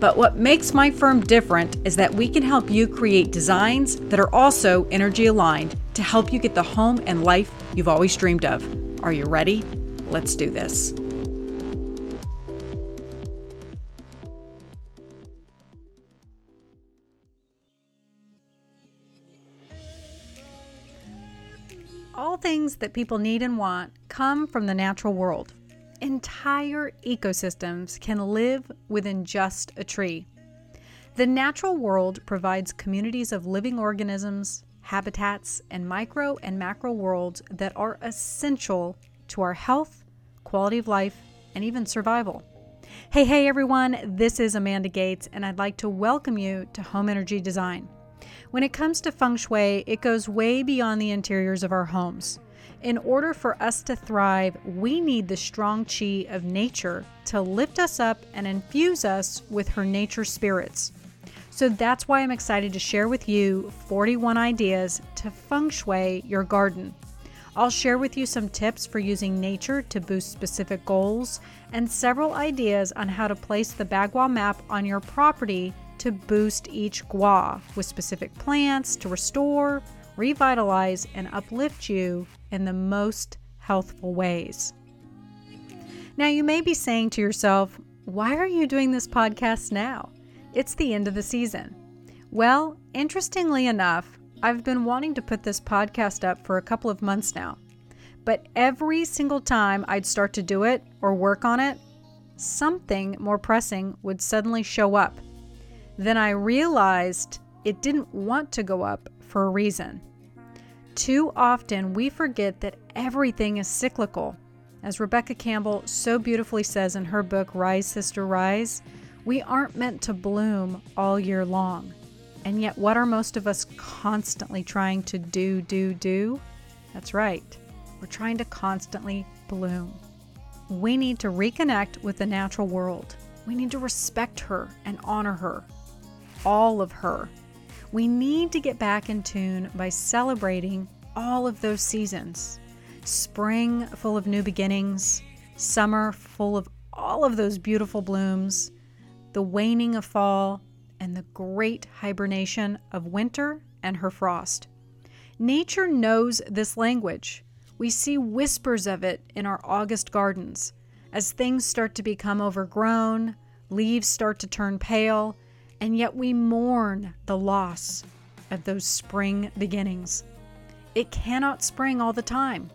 But what makes my firm different is that we can help you create designs that are also energy aligned to help you get the home and life you've always dreamed of. Are you ready? Let's do this. All things that people need and want come from the natural world entire ecosystems can live within just a tree. The natural world provides communities of living organisms, habitats, and micro and macro worlds that are essential to our health, quality of life, and even survival. Hey, hey everyone, this is Amanda Gates, and I'd like to welcome you to Home Energy Design. When it comes to feng shui, it goes way beyond the interiors of our homes. In order for us to thrive, we need the strong chi of nature to lift us up and infuse us with her nature spirits. So that's why I'm excited to share with you 41 ideas to feng shui your garden. I'll share with you some tips for using nature to boost specific goals and several ideas on how to place the Bagua map on your property to boost each gua with specific plants to restore, revitalize, and uplift you in the most healthful ways. Now, you may be saying to yourself, why are you doing this podcast now? It's the end of the season. Well, interestingly enough, I've been wanting to put this podcast up for a couple of months now. But every single time I'd start to do it or work on it, something more pressing would suddenly show up. Then I realized it didn't want to go up for a reason. Too often we forget that everything is cyclical. As Rebecca Campbell so beautifully says in her book, Rise, Sister, Rise, we aren't meant to bloom all year long. And yet, what are most of us constantly trying to do, do, do? That's right. We're trying to constantly bloom. We need to reconnect with the natural world. We need to respect her and honor her, all of her, we need to get back in tune by celebrating all of those seasons spring full of new beginnings, summer full of all of those beautiful blooms, the waning of fall, and the great hibernation of winter and her frost. Nature knows this language. We see whispers of it in our August gardens as things start to become overgrown, leaves start to turn pale, and yet we mourn the loss of those spring beginnings. It cannot spring all the time.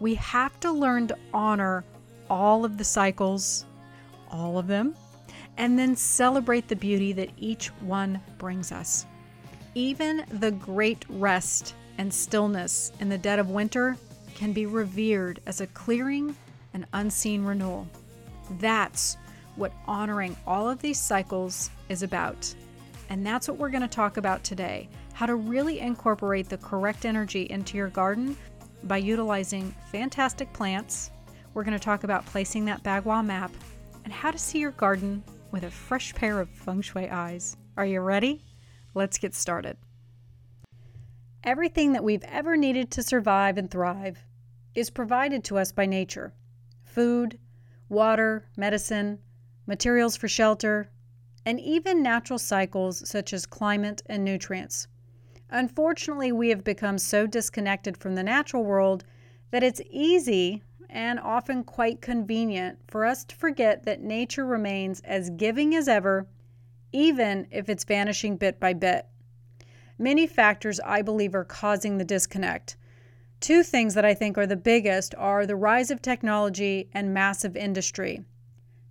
We have to learn to honor all of the cycles, all of them, and then celebrate the beauty that each one brings us. Even the great rest and stillness in the dead of winter can be revered as a clearing and unseen renewal. That's what honoring all of these cycles is about. And that's what we're going to talk about today how to really incorporate the correct energy into your garden by utilizing fantastic plants. We're going to talk about placing that Bagua map and how to see your garden with a fresh pair of feng shui eyes. Are you ready? Let's get started. Everything that we've ever needed to survive and thrive is provided to us by nature food, water, medicine, materials for shelter, and even natural cycles such as climate and nutrients. Unfortunately, we have become so disconnected from the natural world that it's easy and often quite convenient for us to forget that nature remains as giving as ever, even if it's vanishing bit by bit. Many factors, I believe, are causing the disconnect. Two things that I think are the biggest are the rise of technology and massive industry.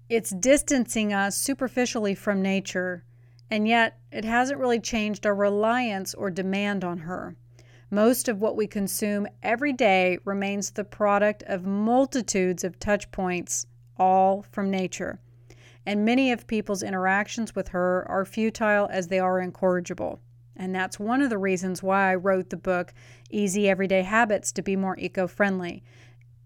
It's distancing us superficially from nature, and yet it hasn't really changed our reliance or demand on her. Most of what we consume every day remains the product of multitudes of touch points, all from nature. and many of people's interactions with her are futile as they are incorrigible. And that's one of the reasons why I wrote the book Easy Everyday Habits to be more eco-friendly.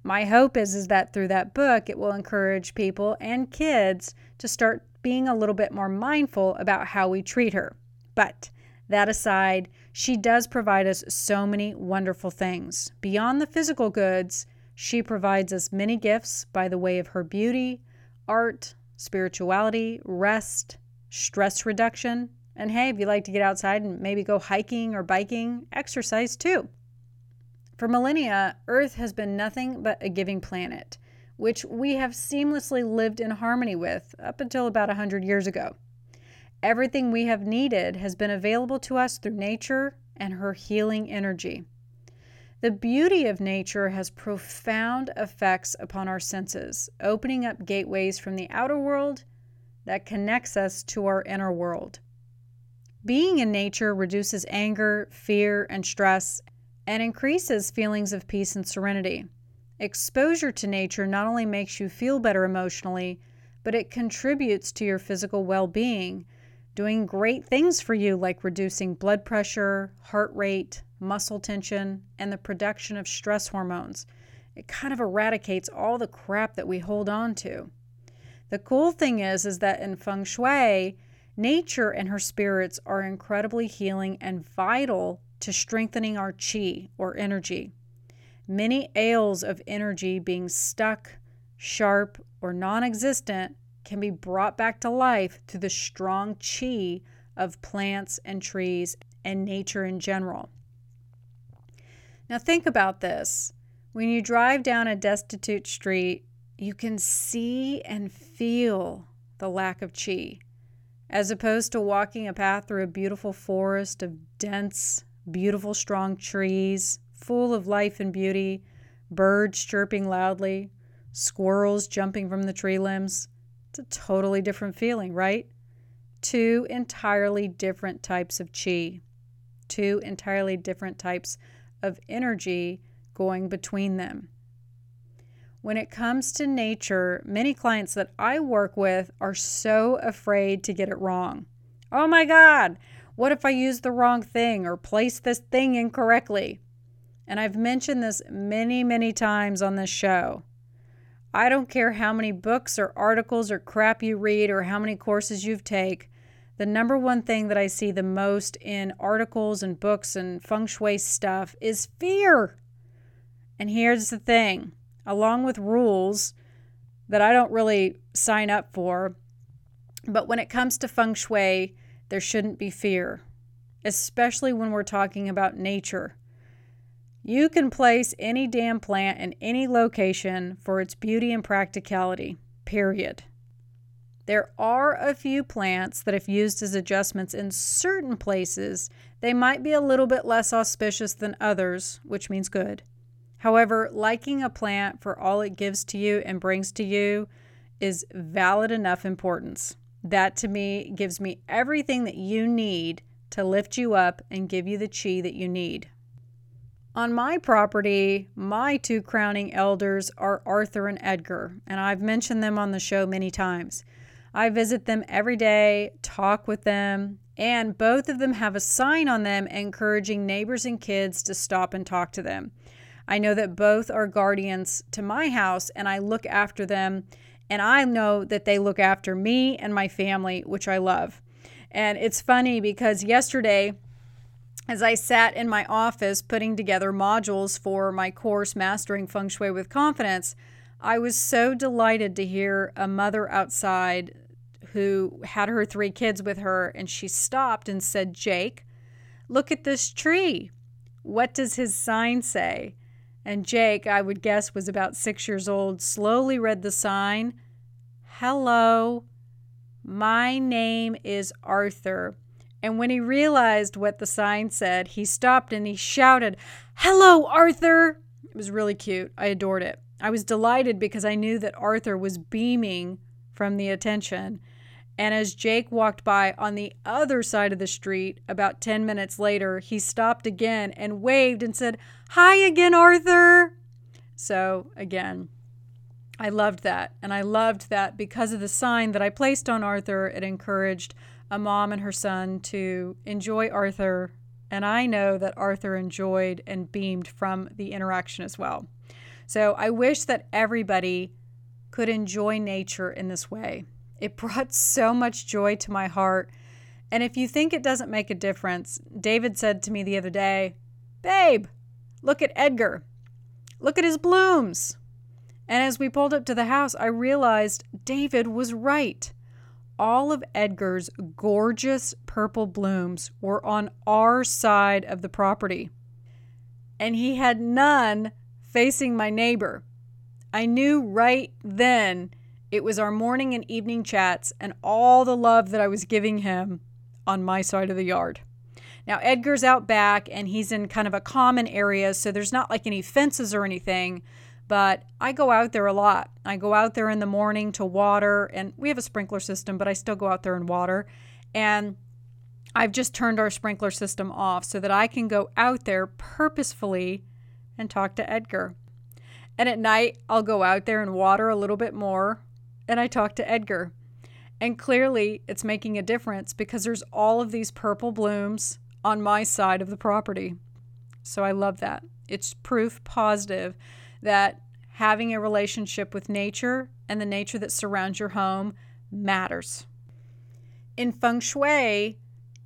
My hope is is that through that book it will encourage people and kids to start being a little bit more mindful about how we treat her. But that aside, she does provide us so many wonderful things. Beyond the physical goods, she provides us many gifts by the way of her beauty, art, spirituality, rest, stress reduction, and hey, if you like to get outside and maybe go hiking or biking, exercise too. For millennia, Earth has been nothing but a giving planet, which we have seamlessly lived in harmony with up until about 100 years ago. Everything we have needed has been available to us through nature and her healing energy. The beauty of nature has profound effects upon our senses, opening up gateways from the outer world that connects us to our inner world. Being in nature reduces anger, fear, and stress and increases feelings of peace and serenity. Exposure to nature not only makes you feel better emotionally, but it contributes to your physical well being, doing great things for you like reducing blood pressure, heart rate, muscle tension, and the production of stress hormones. It kind of eradicates all the crap that we hold on to. The cool thing is is that in feng shui, nature and her spirits are incredibly healing and vital to strengthening our chi or energy. Many ails of energy being stuck, sharp, or non existent can be brought back to life through the strong chi of plants and trees and nature in general. Now, think about this. When you drive down a destitute street, you can see and feel the lack of chi, as opposed to walking a path through a beautiful forest of dense, beautiful, strong trees, full of life and beauty, birds chirping loudly, squirrels jumping from the tree limbs. It's a totally different feeling, right? Two entirely different types of chi, two entirely different types of energy going between them. When it comes to nature, many clients that I work with are so afraid to get it wrong. Oh my God, what if I use the wrong thing or place this thing incorrectly? And I've mentioned this many, many times on this show. I don't care how many books or articles or crap you read or how many courses you've take. The number one thing that I see the most in articles and books and feng shui stuff is fear. And here's the thing along with rules that I don't really sign up for, but when it comes to feng shui, there shouldn't be fear, especially when we're talking about nature. You can place any damn plant in any location for its beauty and practicality, period. There are a few plants that, if used as adjustments in certain places, they might be a little bit less auspicious than others, which means good. However, liking a plant for all it gives to you and brings to you is valid enough importance. That to me gives me everything that you need to lift you up and give you the chi that you need. On my property, my two crowning elders are Arthur and Edgar, and I've mentioned them on the show many times. I visit them every day, talk with them, and both of them have a sign on them encouraging neighbors and kids to stop and talk to them. I know that both are guardians to my house, and I look after them, and I know that they look after me and my family, which I love. And it's funny because yesterday, as I sat in my office putting together modules for my course, Mastering Feng Shui with Confidence, I was so delighted to hear a mother outside who had her three kids with her, and she stopped and said, Jake, look at this tree. What does his sign say? And Jake, I would guess, was about six years old, slowly read the sign Hello, my name is Arthur. And when he realized what the sign said, he stopped and he shouted, Hello, Arthur! It was really cute. I adored it. I was delighted because I knew that Arthur was beaming from the attention. And as Jake walked by on the other side of the street about 10 minutes later, he stopped again and waved and said, Hi again, Arthur. So, again, I loved that. And I loved that because of the sign that I placed on Arthur, it encouraged a mom and her son to enjoy Arthur. And I know that Arthur enjoyed and beamed from the interaction as well. So I wish that everybody could enjoy nature in this way. It brought so much joy to my heart. And if you think it doesn't make a difference, David said to me the other day, Babe, look at Edgar. Look at his blooms. And as we pulled up to the house, I realized David was right. All of Edgar's gorgeous purple blooms were on our side of the property. And he had none facing my neighbor. I knew right then it was our morning and evening chats and all the love that I was giving him on my side of the yard. Now, Edgar's out back and he's in kind of a common area, so there's not like any fences or anything, but I go out there a lot. I go out there in the morning to water, and we have a sprinkler system, but I still go out there and water. And I've just turned our sprinkler system off so that I can go out there purposefully and talk to Edgar. And at night, I'll go out there and water a little bit more, and I talk to Edgar. And clearly, it's making a difference because there's all of these purple blooms on my side of the property. So I love that. It's proof positive that having a relationship with nature and the nature that surrounds your home matters. In feng shui,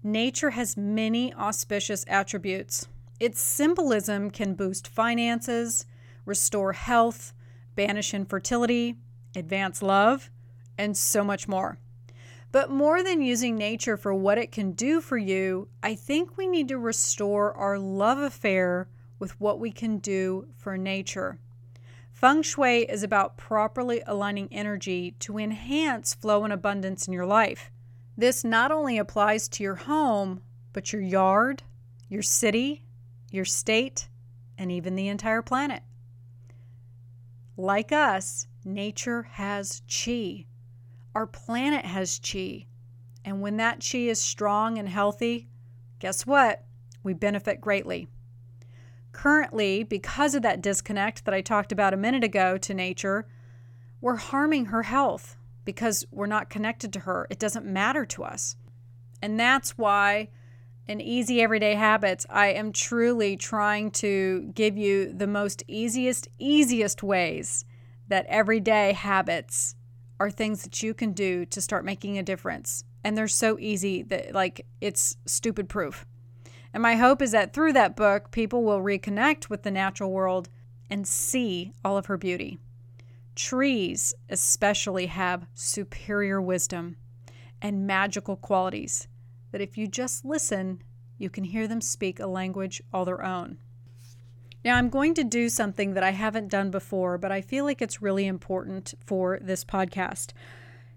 nature has many auspicious attributes. Its symbolism can boost finances, restore health, banish infertility, advance love, and so much more. But more than using nature for what it can do for you, I think we need to restore our love affair with what we can do for nature. Feng Shui is about properly aligning energy to enhance flow and abundance in your life. This not only applies to your home, but your yard, your city, your state, and even the entire planet. Like us, nature has chi. Our planet has chi. And when that chi is strong and healthy, guess what? We benefit greatly. Currently, because of that disconnect that I talked about a minute ago to nature, we're harming her health because we're not connected to her. It doesn't matter to us. And that's why in Easy Everyday Habits, I am truly trying to give you the most easiest, easiest ways that everyday habits are things that you can do to start making a difference. And they're so easy that, like, it's stupid proof. And my hope is that through that book, people will reconnect with the natural world and see all of her beauty. Trees, especially, have superior wisdom and magical qualities that if you just listen, you can hear them speak a language all their own. Now, I'm going to do something that I haven't done before, but I feel like it's really important for this podcast.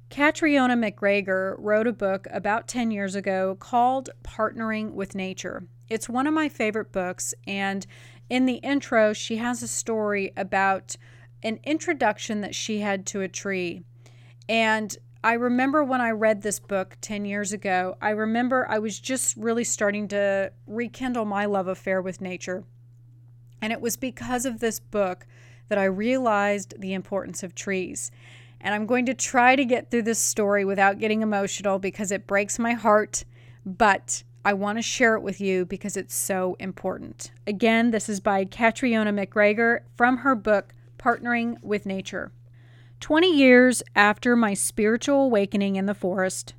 Catriona MacGregor wrote a book about 10 years ago called Partnering with Nature. It's one of my favorite books, and in the intro, she has a story about an introduction that she had to a tree. And I remember when I read this book 10 years ago, I remember I was just really starting to rekindle my love affair with nature. And it was because of this book that I realized the importance of trees. And I'm going to try to get through this story without getting emotional because it breaks my heart, but I want to share it with you because it's so important. Again, this is by Catriona MacGregor from her book, Partnering with Nature. 20 years after my spiritual awakening in the forest,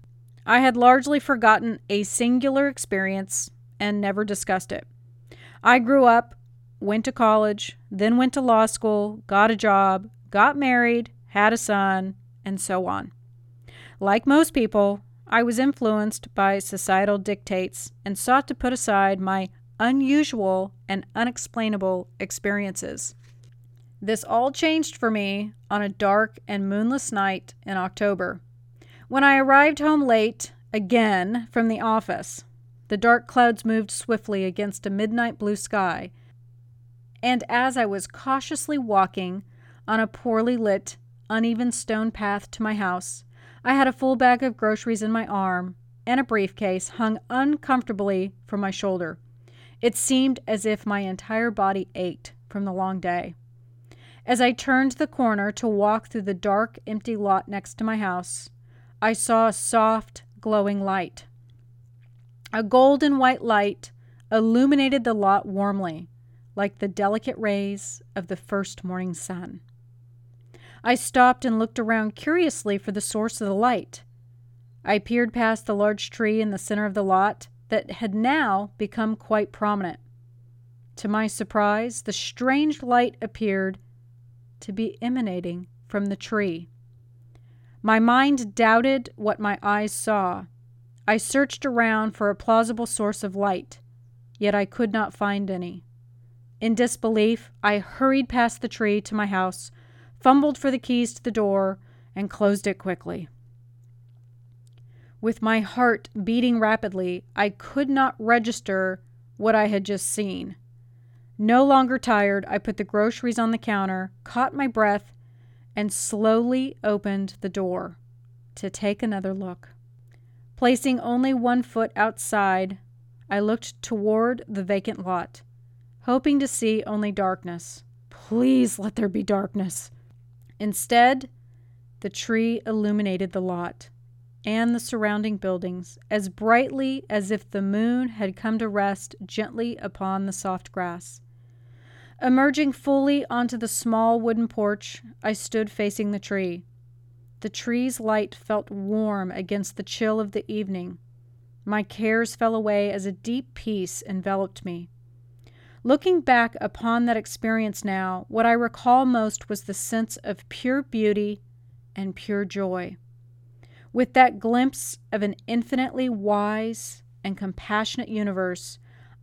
I had largely forgotten a singular experience and never discussed it. I grew up went to college, then went to law school, got a job, got married, had a son, and so on. Like most people, I was influenced by societal dictates and sought to put aside my unusual and unexplainable experiences. This all changed for me on a dark and moonless night in October. When I arrived home late, again, from the office, the dark clouds moved swiftly against a midnight blue sky and as I was cautiously walking on a poorly lit, uneven stone path to my house, I had a full bag of groceries in my arm and a briefcase hung uncomfortably from my shoulder. It seemed as if my entire body ached from the long day. As I turned the corner to walk through the dark, empty lot next to my house, I saw a soft, glowing light. A golden white light illuminated the lot warmly, like the delicate rays of the first morning sun. I stopped and looked around curiously for the source of the light. I peered past the large tree in the center of the lot that had now become quite prominent. To my surprise, the strange light appeared to be emanating from the tree. My mind doubted what my eyes saw. I searched around for a plausible source of light, yet I could not find any. In disbelief, I hurried past the tree to my house, fumbled for the keys to the door, and closed it quickly. With my heart beating rapidly, I could not register what I had just seen. No longer tired, I put the groceries on the counter, caught my breath, and slowly opened the door to take another look. Placing only one foot outside, I looked toward the vacant lot, hoping to see only darkness. Please let there be darkness. Instead, the tree illuminated the lot and the surrounding buildings as brightly as if the moon had come to rest gently upon the soft grass. Emerging fully onto the small wooden porch, I stood facing the tree. The tree's light felt warm against the chill of the evening. My cares fell away as a deep peace enveloped me. Looking back upon that experience now, what I recall most was the sense of pure beauty and pure joy. With that glimpse of an infinitely wise and compassionate universe,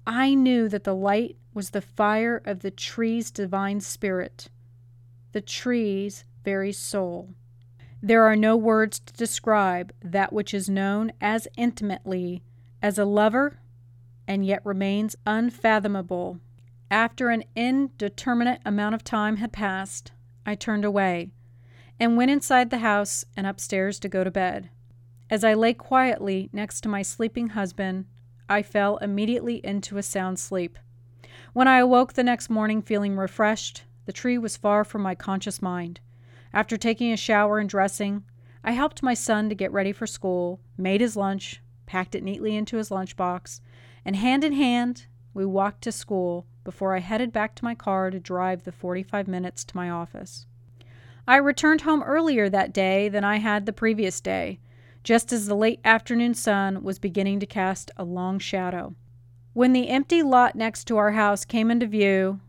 I knew that the light was the fire of the tree's divine spirit, the tree's very soul. There are no words to describe that which is known as intimately as a lover and yet remains unfathomable. After an indeterminate amount of time had passed, I turned away and went inside the house and upstairs to go to bed. As I lay quietly next to my sleeping husband, I fell immediately into a sound sleep. When I awoke the next morning feeling refreshed, the tree was far from my conscious mind. After taking a shower and dressing, I helped my son to get ready for school, made his lunch, packed it neatly into his lunchbox, and hand in hand, we walked to school before I headed back to my car to drive the 45 minutes to my office. I returned home earlier that day than I had the previous day, just as the late afternoon sun was beginning to cast a long shadow. When the empty lot next to our house came into view,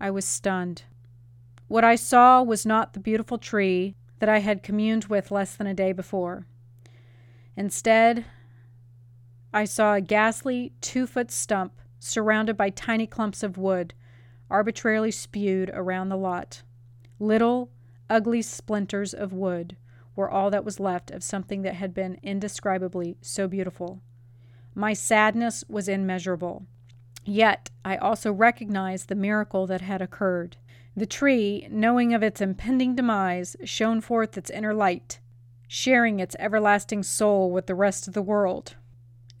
I was stunned. What I saw was not the beautiful tree that I had communed with less than a day before. Instead, I saw a ghastly two foot stump surrounded by tiny clumps of wood, arbitrarily spewed around the lot. Little, ugly splinters of wood were all that was left of something that had been indescribably so beautiful. My sadness was immeasurable. Yet I also recognized the miracle that had occurred. The tree, knowing of its impending demise, shone forth its inner light, sharing its everlasting soul with the rest of the world,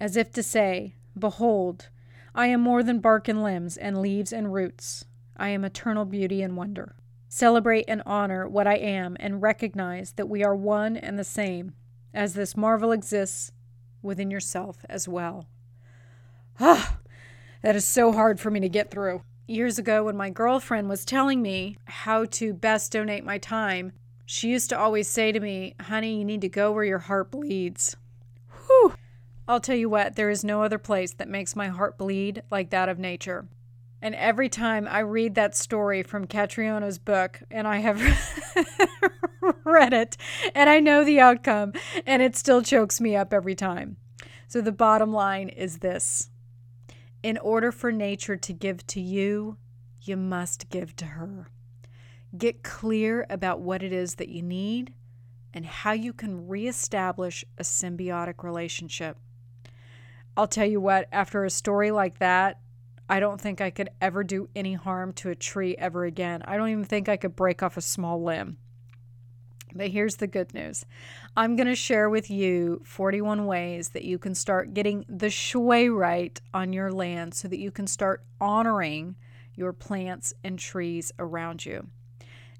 as if to say, Behold, I am more than bark and limbs, and leaves and roots. I am eternal beauty and wonder. Celebrate and honor what I am, and recognize that we are one and the same, as this marvel exists within yourself as well. Ah, that is so hard for me to get through. Years ago, when my girlfriend was telling me how to best donate my time, she used to always say to me, Honey, you need to go where your heart bleeds. I'll tell you what, there is no other place that makes my heart bleed like that of nature. And every time I read that story from Catriona's book, and I have read it, and I know the outcome, and it still chokes me up every time. So the bottom line is this In order for nature to give to you, you must give to her. Get clear about what it is that you need and how you can reestablish a symbiotic relationship. I'll tell you what, after a story like that, I don't think I could ever do any harm to a tree ever again. I don't even think I could break off a small limb. But here's the good news I'm going to share with you 41 ways that you can start getting the shui right on your land so that you can start honoring your plants and trees around you.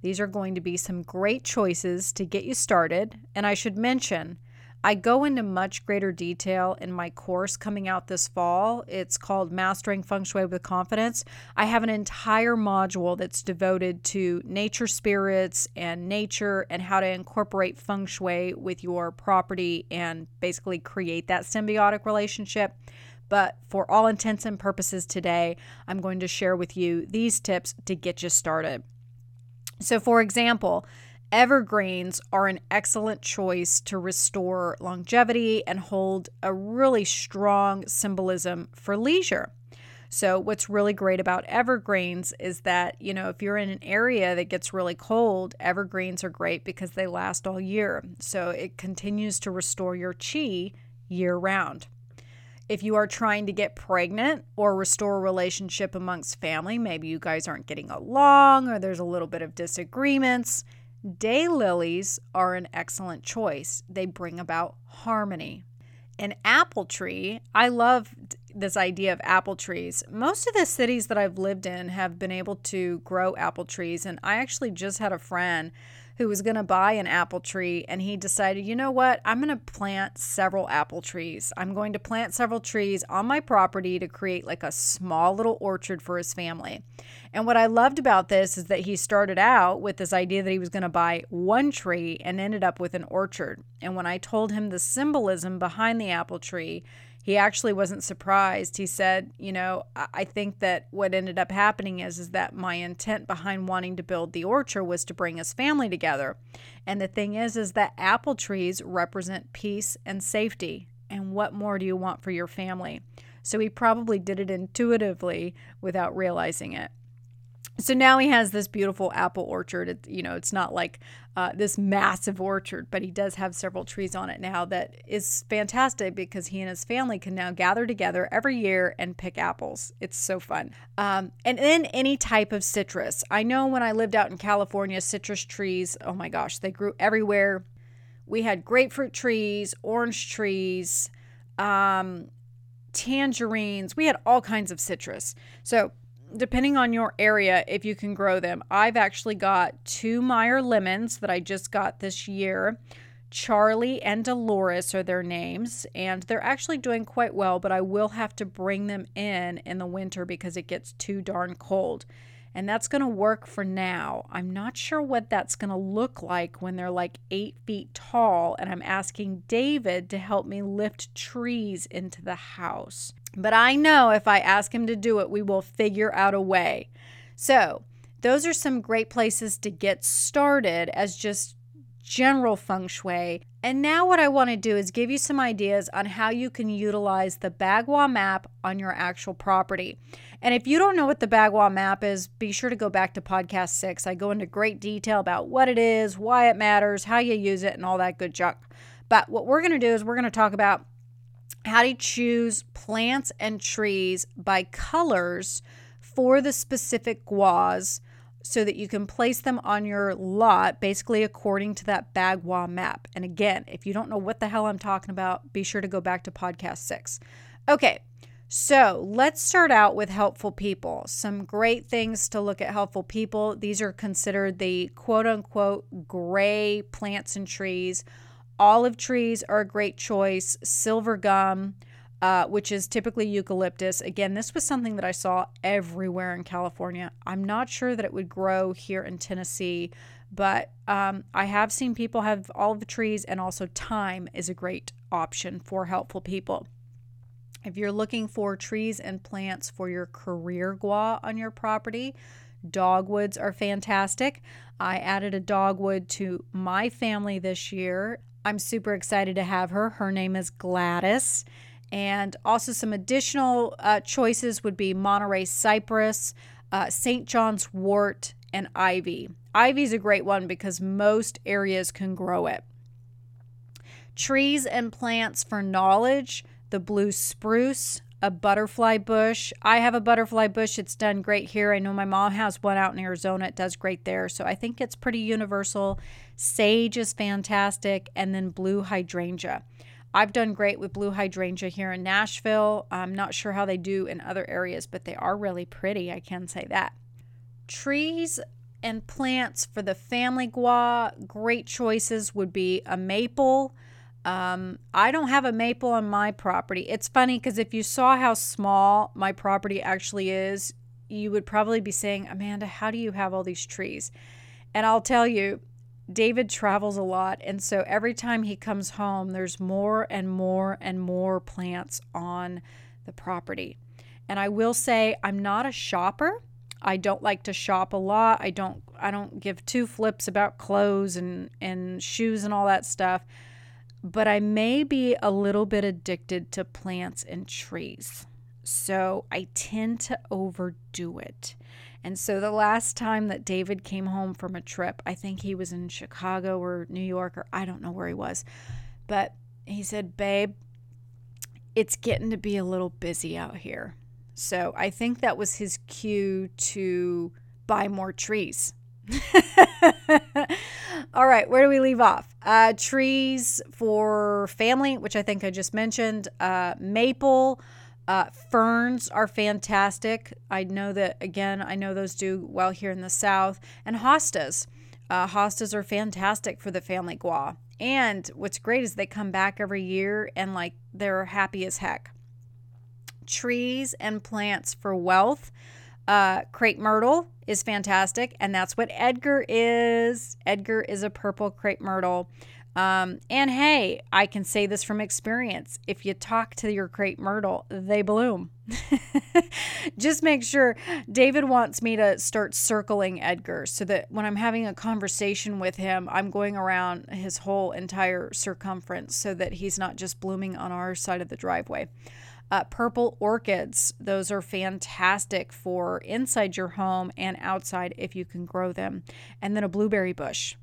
These are going to be some great choices to get you started. And I should mention, I go into much greater detail in my course coming out this fall. It's called Mastering Feng Shui with Confidence. I have an entire module that's devoted to nature spirits and nature and how to incorporate feng shui with your property and basically create that symbiotic relationship. But for all intents and purposes today, I'm going to share with you these tips to get you started. So, for example, Evergreens are an excellent choice to restore longevity and hold a really strong symbolism for leisure. So, what's really great about evergreens is that, you know, if you're in an area that gets really cold, evergreens are great because they last all year. So, it continues to restore your chi year round. If you are trying to get pregnant or restore a relationship amongst family, maybe you guys aren't getting along or there's a little bit of disagreements, Daylilies are an excellent choice. They bring about harmony. An apple tree, I love this idea of apple trees. Most of the cities that I've lived in have been able to grow apple trees. And I actually just had a friend who was going to buy an apple tree and he decided, you know what? I'm going to plant several apple trees. I'm going to plant several trees on my property to create like a small little orchard for his family. And what I loved about this is that he started out with this idea that he was going to buy one tree and ended up with an orchard. And when I told him the symbolism behind the apple tree, he actually wasn't surprised. He said, "You know, I think that what ended up happening is is that my intent behind wanting to build the orchard was to bring his family together. And the thing is is that apple trees represent peace and safety. And what more do you want for your family?" So he probably did it intuitively without realizing it so now he has this beautiful apple orchard. It, you know, it's not like uh, this massive orchard, but he does have several trees on it now that is fantastic because he and his family can now gather together every year and pick apples. It's so fun. Um, and then any type of citrus. I know when I lived out in California, citrus trees, oh my gosh, they grew everywhere. We had grapefruit trees, orange trees, um, tangerines. We had all kinds of citrus. So depending on your area, if you can grow them. I've actually got two Meyer lemons that I just got this year. Charlie and Dolores are their names, and they're actually doing quite well, but I will have to bring them in in the winter because it gets too darn cold. And that's going to work for now. I'm not sure what that's going to look like when they're like eight feet tall, and I'm asking David to help me lift trees into the house. But I know if I ask him to do it, we will figure out a way. So, those are some great places to get started as just general feng shui. And now, what I want to do is give you some ideas on how you can utilize the Bagua map on your actual property. And if you don't know what the Bagua map is, be sure to go back to podcast six. I go into great detail about what it is, why it matters, how you use it, and all that good junk. But what we're going to do is we're going to talk about how to choose plants and trees by colors for the specific guas so that you can place them on your lot basically according to that Bagua map. And again, if you don't know what the hell I'm talking about, be sure to go back to podcast six. Okay, so let's start out with helpful people. Some great things to look at helpful people. These are considered the quote unquote gray plants and trees Olive trees are a great choice. Silver gum, uh, which is typically eucalyptus. Again, this was something that I saw everywhere in California. I'm not sure that it would grow here in Tennessee, but um, I have seen people have olive trees, and also thyme is a great option for helpful people. If you're looking for trees and plants for your career gua on your property, dogwoods are fantastic. I added a dogwood to my family this year. I'm super excited to have her. Her name is Gladys. And also, some additional uh, choices would be Monterey cypress, uh, St. John's wort, and ivy. Ivy is a great one because most areas can grow it. Trees and plants for knowledge the blue spruce, a butterfly bush. I have a butterfly bush. It's done great here. I know my mom has one out in Arizona. It does great there. So I think it's pretty universal. Sage is fantastic. And then blue hydrangea. I've done great with blue hydrangea here in Nashville. I'm not sure how they do in other areas, but they are really pretty. I can say that. Trees and plants for the family gua, great choices would be a maple. Um, I don't have a maple on my property. It's funny because if you saw how small my property actually is, you would probably be saying, Amanda, how do you have all these trees? And I'll tell you, David travels a lot. And so every time he comes home, there's more and more and more plants on the property. And I will say, I'm not a shopper. I don't like to shop a lot. I don't I don't give two flips about clothes and and shoes and all that stuff. But I may be a little bit addicted to plants and trees. So I tend to overdo it. And so the last time that David came home from a trip, I think he was in Chicago or New York or I don't know where he was. But he said, "Babe, it's getting to be a little busy out here." So I think that was his cue to buy more trees. All right, where do we leave off? Uh, trees for family, which I think I just mentioned. Uh, maple, uh, ferns are fantastic. I know that, again, I know those do well here in the South. And hostas. Uh, hostas are fantastic for the family gua. And what's great is they come back every year and like they're happy as heck trees and plants for wealth. Uh, crepe myrtle is fantastic, and that's what Edgar is. Edgar is a purple crepe myrtle. Um, and hey, I can say this from experience. If you talk to your crepe myrtle, they bloom. Just make sure David wants me to start circling Edgar so that when I'm having a conversation with him, I'm going around his whole entire circumference so that he's not just blooming on our side of the driveway. Uh, purple orchids, those are fantastic for inside your home and outside if you can grow them. And then a blueberry bush.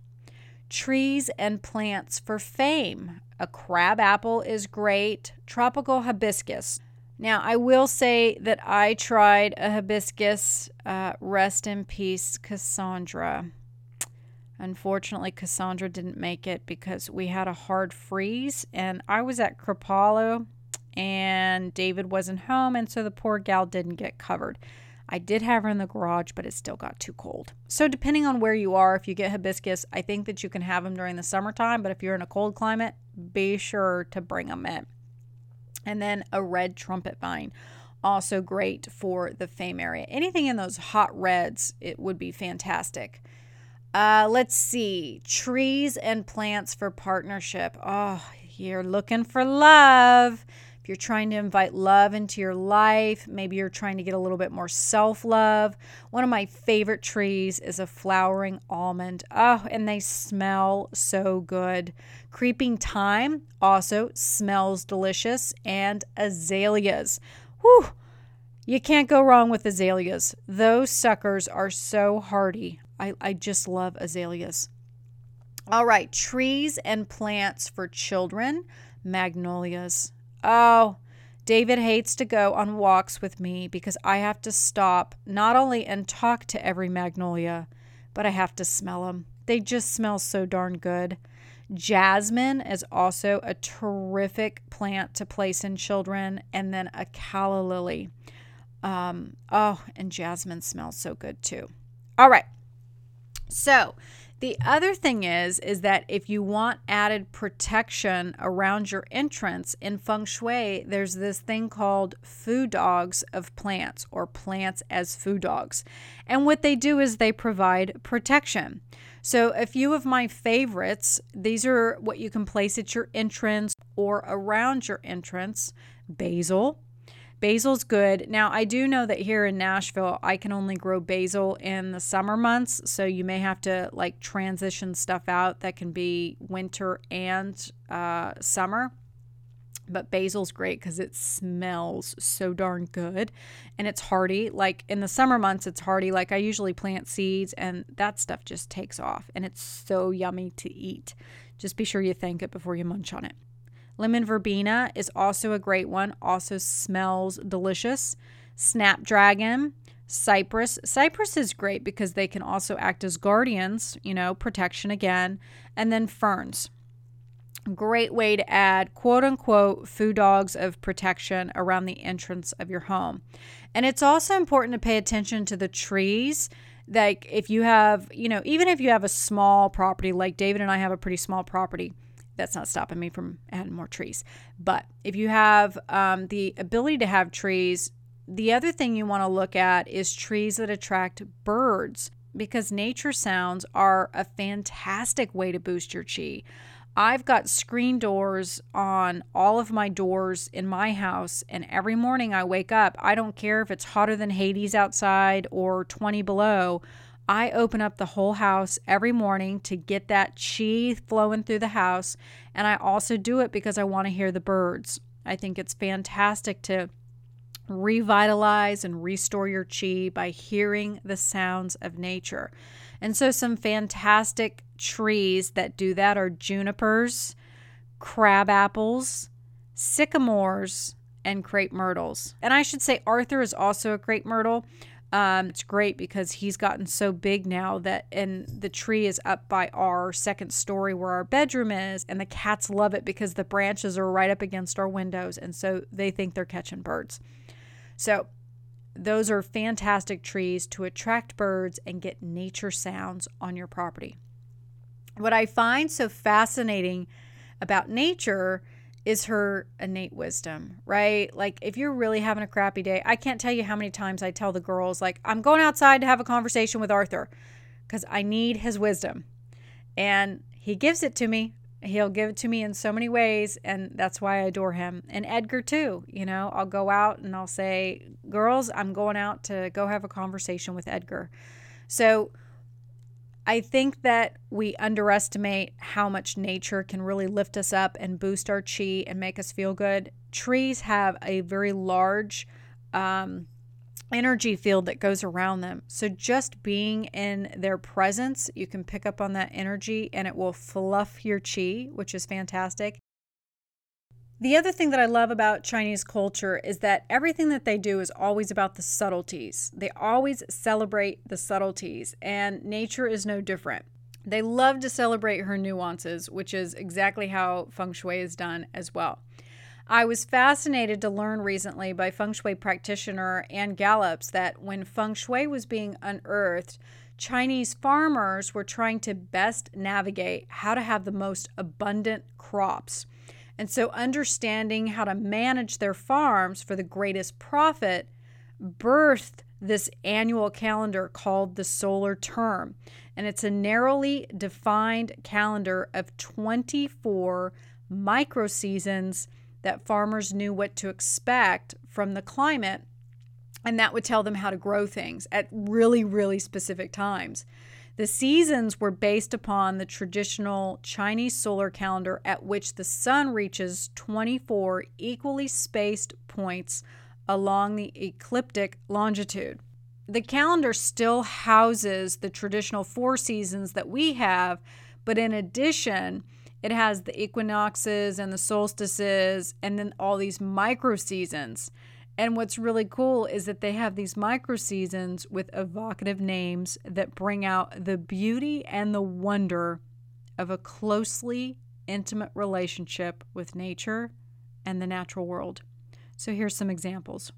Trees and plants for fame. A crab apple is great. Tropical hibiscus. Now, I will say that I tried a hibiscus. Uh, rest in peace, Cassandra. Unfortunately, Cassandra didn't make it because we had a hard freeze, and I was at Kripalu and David wasn't home, and so the poor gal didn't get covered. I did have her in the garage, but it still got too cold. So, depending on where you are, if you get hibiscus, I think that you can have them during the summertime, but if you're in a cold climate, be sure to bring them in. And then a red trumpet vine, also great for the fame area. Anything in those hot reds, it would be fantastic. Uh, let's see, trees and plants for partnership. Oh, you're looking for love. If you're trying to invite love into your life, maybe you're trying to get a little bit more self love. One of my favorite trees is a flowering almond. Oh, and they smell so good. Creeping thyme also smells delicious, and azaleas. Whew. You can't go wrong with azaleas. Those suckers are so hardy. I, I just love azaleas. All right, trees and plants for children, magnolias. Oh, David hates to go on walks with me because I have to stop not only and talk to every magnolia, but I have to smell them. They just smell so darn good. Jasmine is also a terrific plant to place in children, and then a calla lily. Um, oh, and jasmine smells so good too. All right. So, the other thing is is that if you want added protection around your entrance in feng shui, there's this thing called foo dogs of plants or plants as foo dogs. And what they do is they provide protection. So a few of my favorites, these are what you can place at your entrance or around your entrance. Basil, Basil's good. Now, I do know that here in Nashville, I can only grow basil in the summer months. So you may have to like transition stuff out that can be winter and uh, summer. But basil's great because it smells so darn good and it's hardy. Like in the summer months, it's hardy. Like I usually plant seeds and that stuff just takes off and it's so yummy to eat. Just be sure you thank it before you munch on it. Lemon verbena is also a great one, also smells delicious. Snapdragon, cypress. Cypress is great because they can also act as guardians, you know, protection again. And then ferns. Great way to add quote unquote foo dogs of protection around the entrance of your home. And it's also important to pay attention to the trees like if you have, you know, even if you have a small property, like David and I have a pretty small property, that's not stopping me from adding more trees. But if you have um, the ability to have trees, the other thing you want to look at is trees that attract birds because nature sounds are a fantastic way to boost your chi. I've got screen doors on all of my doors in my house, and every morning I wake up, I don't care if it's hotter than Hades outside or 20 below. I open up the whole house every morning to get that chi flowing through the house. And I also do it because I want to hear the birds. I think it's fantastic to revitalize and restore your chi by hearing the sounds of nature. And so, some fantastic trees that do that are junipers, crab apples, sycamores, and crepe myrtles. And I should say, Arthur is also a crepe myrtle. Um, it's great because he's gotten so big now that, and the tree is up by our second story where our bedroom is, and the cats love it because the branches are right up against our windows, and so they think they're catching birds. So, those are fantastic trees to attract birds and get nature sounds on your property. What I find so fascinating about nature is her innate wisdom, right? Like, if you're really having a crappy day, I can't tell you how many times I tell the girls, like, I'm going outside to have a conversation with Arthur because I need his wisdom. And he gives it to me He'll give it to me in so many ways, and that's why I adore him. And Edgar, too. You know, I'll go out and I'll say, Girls, I'm going out to go have a conversation with Edgar. So I think that we underestimate how much nature can really lift us up and boost our chi and make us feel good. Trees have a very large, um, energy field that goes around them. So just being in their presence, you can pick up on that energy and it will fluff your chi, which is fantastic. The other thing that I love about Chinese culture is that everything that they do is always about the subtleties. They always celebrate the subtleties, and nature is no different. They love to celebrate her nuances, which is exactly how feng shui is done as well. I was fascinated to learn recently by feng shui practitioner Ann Gallups that when feng shui was being unearthed, Chinese farmers were trying to best navigate how to have the most abundant crops. And so, understanding how to manage their farms for the greatest profit birthed this annual calendar called the solar term. And it's a narrowly defined calendar of 24 micro seasons that farmers knew what to expect from the climate, and that would tell them how to grow things at really, really specific times. The seasons were based upon the traditional Chinese solar calendar, at which the sun reaches 24 equally spaced points along the ecliptic longitude. The calendar still houses the traditional four seasons that we have, but in addition, it has the equinoxes and the solstices and then all these micro seasons. And what's really cool is that they have these micro seasons with evocative names that bring out the beauty and the wonder of a closely intimate relationship with nature and the natural world. So here's some examples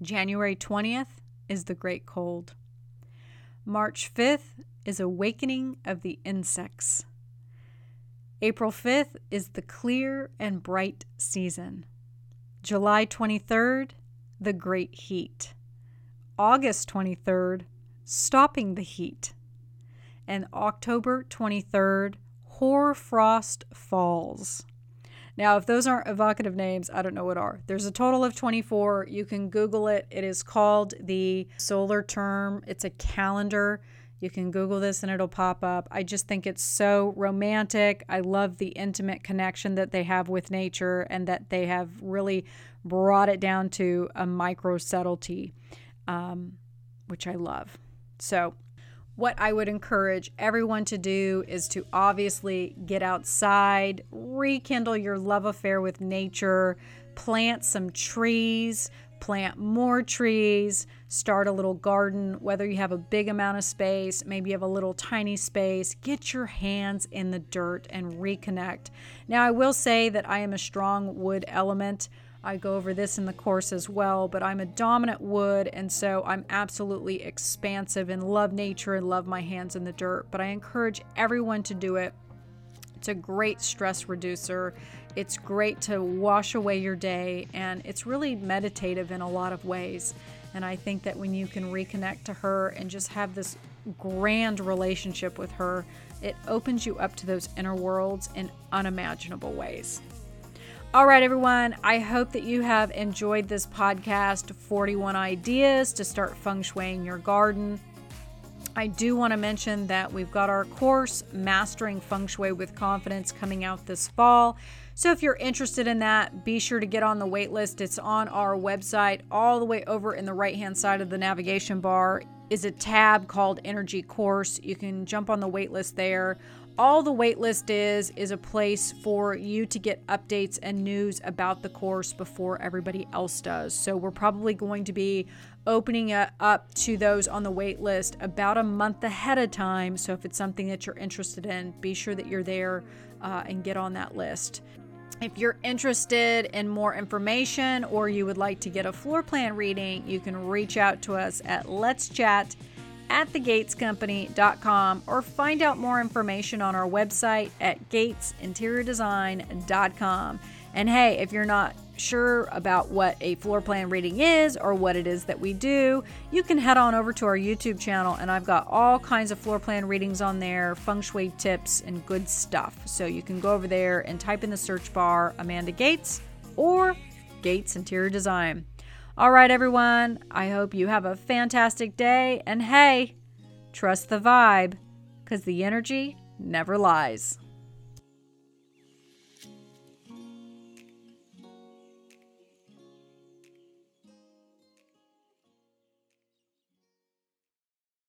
January 20th is the Great Cold, March 5th is Awakening of the Insects. April 5th is the clear and bright season. July 23rd, the great heat. August 23rd, stopping the heat. And October 23rd, hoar-frost falls. Now, if those aren't evocative names, I don't know what are. There's a total of 24. You can Google it. It is called the solar term, it's a calendar you can Google this and it'll pop up. I just think it's so romantic. I love the intimate connection that they have with nature and that they have really brought it down to a micro subtlety, um, which I love. So, what I would encourage everyone to do is to obviously get outside, rekindle your love affair with nature, plant some trees, plant more trees, start a little garden, whether you have a big amount of space, maybe you have a little tiny space, get your hands in the dirt and reconnect. Now, I will say that I am a strong wood element. I go over this in the course as well, but I'm a dominant wood, and so I'm absolutely expansive and love nature and love my hands in the dirt. But I encourage everyone to do it. It's a great stress reducer. It's great to wash away your day, and it's really meditative in a lot of ways. And I think that when you can reconnect to her and just have this grand relationship with her, it opens you up to those inner worlds in unimaginable ways. All right, everyone. I hope that you have enjoyed this podcast 41 Ideas to Start Feng Shuiing Your Garden. I do want to mention that we've got our course, Mastering Feng Shui with Confidence, coming out this fall. So if you're interested in that, be sure to get on the wait list. It's on our website, all the way over in the right hand side of the navigation bar is a tab called Energy Course. You can jump on the wait list there all the waitlist is is a place for you to get updates and news about the course before everybody else does. So we're probably going to be opening it up to those on the waitlist about a month ahead of time. So if it's something that you're interested in, be sure that you're there uh, and get on that list. If you're interested in more information or you would like to get a floor plan reading, you can reach out to us at Let's Chat at thegatescompany.com or find out more information on our website at gatesinteriordesign.com. And hey, if you're not sure about what a floor plan reading is or what it is that we do, you can head on over to our YouTube channel and I've got all kinds of floor plan readings on there, feng shui tips, and good stuff. So you can go over there and type in the search bar Amanda Gates or Gates Interior Design. All right, everyone. I hope you have a fantastic day. And hey, trust the vibe because the energy never lies.